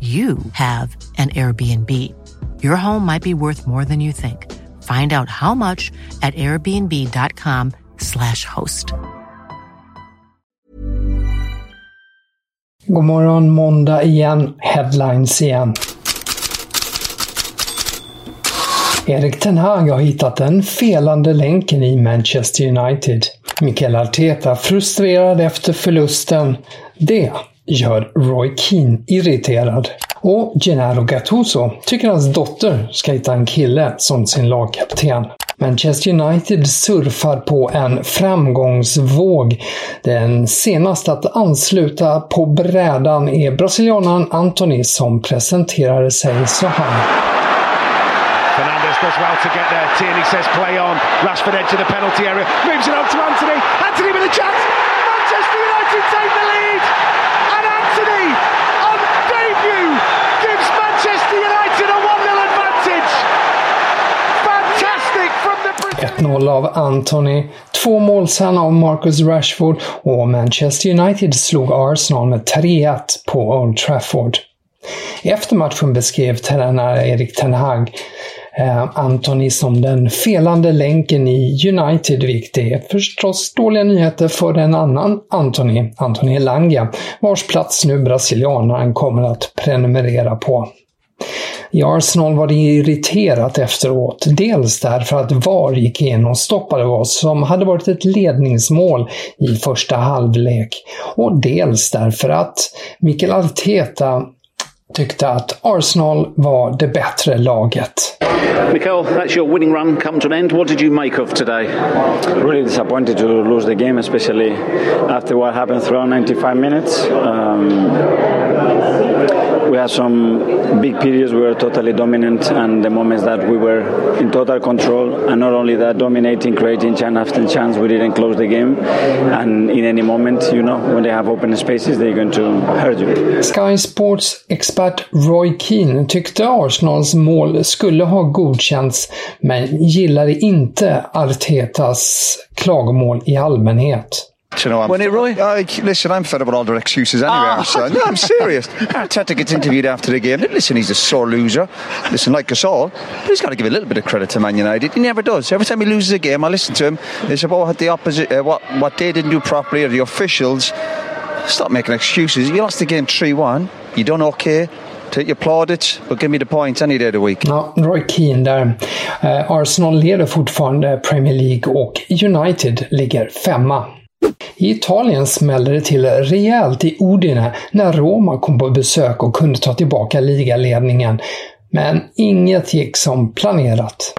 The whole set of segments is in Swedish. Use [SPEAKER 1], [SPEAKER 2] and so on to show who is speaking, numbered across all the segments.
[SPEAKER 1] you have an Airbnb. Your home might be worth more than you think. Find out how much at airbnb.com slash host.
[SPEAKER 2] God morgon, måndag igen. Headlines igen. Erik Ten Hag har hittat den felande länken i Manchester United. Mikael Arteta frustrerad efter förlusten. Det gör Roy Keane irriterad. Och Gennaro Gattuso tycker hans dotter ska hitta en kille som sin lagkapten. Manchester United surfar på en framgångsvåg. Den senaste att ansluta på brädan är brasilianaren Anthony som presenterade sig så här.
[SPEAKER 3] Fernandes does well to get there. Tierney says play on. Rashford edge of the penalty area. Moves it on to Anthony. Anthony with a chance. Manchester United take the lead. And Anthony, on debut, gives Manchester United a 1-0 advantage. Fantastic from the
[SPEAKER 2] 1-0 av Anthony, två mål sen av Marcus Rashford och Manchester United slog Arsenal med 3-1 på Old Trafford. Efter matchen beskrev tränare Erik Ten Hag eh, Anthony som den felande länken i United, vilket är förstås dåliga nyheter för en annan Anthony, Anthony Elanga, vars plats nu brasilianaren kommer att prenumerera på. I Arsenal var det irriterat efteråt, dels därför att VAR gick in och stoppade vad som hade varit ett ledningsmål i första halvlek och dels därför att Mikael Arteta tyckte att Arsenal var det bättre laget.
[SPEAKER 4] Mikel, that's your winning run come to an end. What did you make of today?
[SPEAKER 5] Really disappointed to lose the game, especially after what happened throughout 95 minutes. Um, we had some big periods we were totally dominant, and the moments that we were in total control, and not only that, dominating, creating chance after chance, we didn't close the game. And in any moment, you know, when they have open spaces, they're going to hurt you.
[SPEAKER 2] Sky Sports-expert Roy Keane tyckte Arsenals mål skulle ha godkänts, men gillade inte Artetas klagomål i allmänhet.
[SPEAKER 6] Do you know, I'm,
[SPEAKER 4] Wasn't it, really?
[SPEAKER 6] I, listen, I'm fed up with all their excuses anyway,
[SPEAKER 4] Ah.
[SPEAKER 6] son. No, I'm serious. Arteta gets interviewed after the game. Listen, he's a sore loser. Listen, like us all. But he's got to give a little bit of credit to Man United. He never does. Every time he loses a game, I listen to him. It's about the opposite, uh, what, what they didn't do properly or the officials. Stop making excuses. You lost the game 3-1. You done okay. Take your plaudits, but give me the points any day of the week.
[SPEAKER 2] Ja, Roy Keane där. Eh, Arsenal leder fortfarande Premier League och United ligger femma. I Italien smällde det till rejält i Udine när Roma kom på besök och kunde ta tillbaka ligaledningen. Men inget gick som planerat.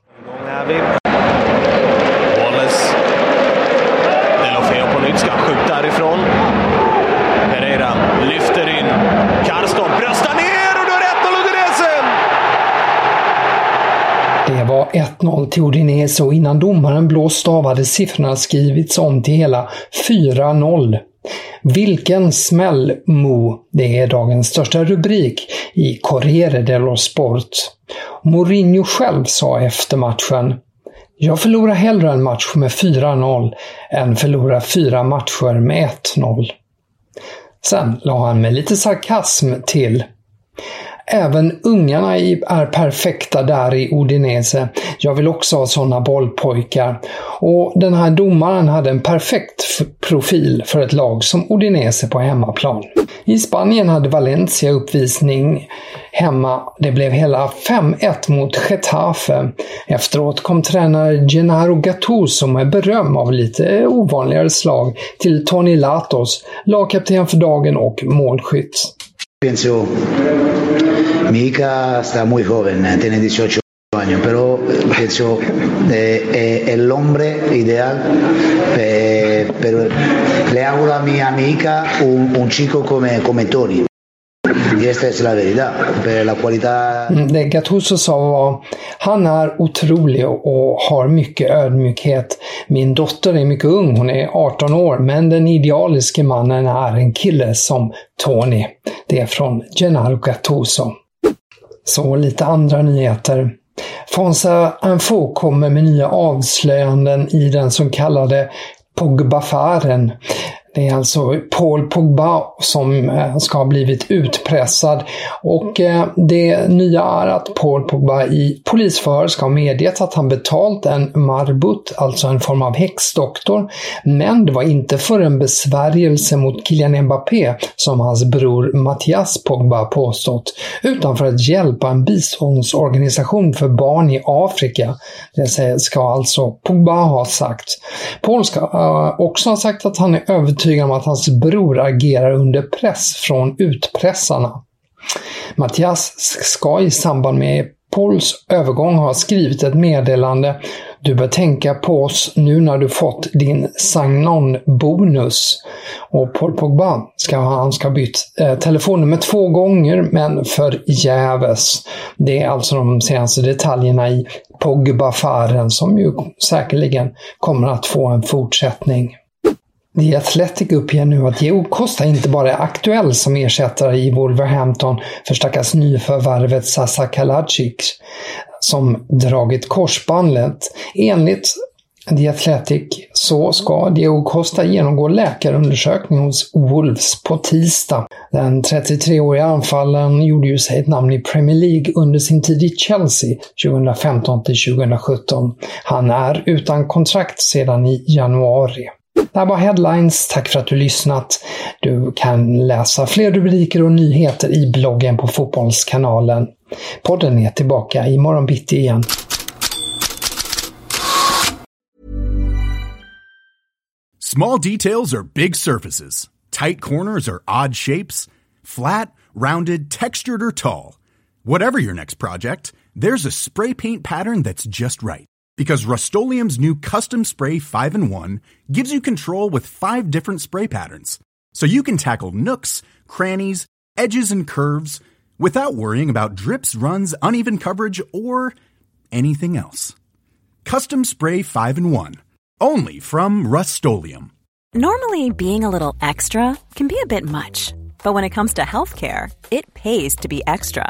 [SPEAKER 3] Wallace. Delofeo på nytt. Ska han skjuta härifrån? Pereira lyfter in. Karstorp bröstar ner och då är det 1-0 Udinese!
[SPEAKER 2] Det var 1-0 till Udinese och innan domaren blåst av hade siffrorna skrivits om till hela 4-0. Vilken smäll, Mo! Det är dagens största rubrik i Corriere dello Sport. Mourinho själv sa efter matchen jag förlorar hellre en match med 4-0 än förlorar fyra matcher med 1-0. Sen la han med lite sarkasm till Även ungarna är perfekta där i Udinese. Jag vill också ha sådana bollpojkar. Och den här domaren hade en perfekt profil för ett lag som Udinese på hemmaplan. I Spanien hade Valencia uppvisning hemma. Det blev hela 5-1 mot Getafe. Efteråt kom tränare Gennaro Gattuso med beröm av lite ovanligare slag till Tony Latos, lagkapten för dagen och målskytt.
[SPEAKER 7] Pienso, mi hija está muy joven, eh, tiene 18 años, pero pienso eh, eh, el hombre ideal, eh, pero le hago a mi, a mi hija un, un chico come, come Tony. Y esta es la verdad. La cualidad...
[SPEAKER 2] Mm, det Gattuso sa var han är otrolig och har mycket ödmjukhet. Min dotter är mycket ung, hon är 18 år, men den idealiske mannen är en kille som Tony. Det är från Gennaro Gattuso. Så lite andra nyheter. Fonsa Info kommer med nya avslöjanden i den så kallade Pogbaffären. Det är alltså Paul Pogba som eh, ska ha blivit utpressad och eh, det nya är att Paul Pogba i polisförhör ska ha medgett att han betalt en marbut, alltså en form av häxdoktor, men det var inte för en besvärjelse mot Kylian Mbappé som hans bror Mattias Pogba påstått, utan för att hjälpa en biståndsorganisation för barn i Afrika. Det ska alltså Pogba ha sagt. Paul ska eh, också ha sagt att han är övertygad övertygad om att hans bror agerar under press från utpressarna. Mattias ska i samband med Pauls övergång ha skrivit ett meddelande du bör tänka på oss nu när du fått din Sagnon-bonus. Och Paul Pogba ska han ska ha bytt eh, telefonnummer två gånger, men förgäves. Det är alltså de senaste detaljerna i Pogba-affären som ju säkerligen kommer att få en fortsättning. The Athletic uppger nu att Diego Costa inte bara är aktuell som ersättare i Wolverhampton för stackars nyförvärvet Sasa Kalacic som dragit korsbandet. Enligt The Athletic så ska Diego Costa genomgå läkarundersökning hos Wolves på tisdag. Den 33-åriga anfallaren gjorde ju sig ett namn i Premier League under sin tid i Chelsea 2015 till 2017. Han är utan kontrakt sedan i januari. Här var Headlines. Tack för att du lyssnat. Du kan läsa fler rubriker och nyheter i bloggen på Fotbollskanalen. Podden är tillbaka imorgon bitti igen.
[SPEAKER 8] Small details are big surfaces. Tight corners are odd shapes. Flat, rounded, textured or tall. Whatever your next project, there's a spray paint pattern that's just right. Because Rust new Custom Spray 5 and 1 gives you control with five different spray patterns. So you can tackle nooks, crannies, edges, and curves without worrying about drips, runs, uneven coverage, or anything else. Custom Spray 5 and 1. Only from Rust
[SPEAKER 9] Normally, being a little extra can be a bit much. But when it comes to healthcare, it pays to be extra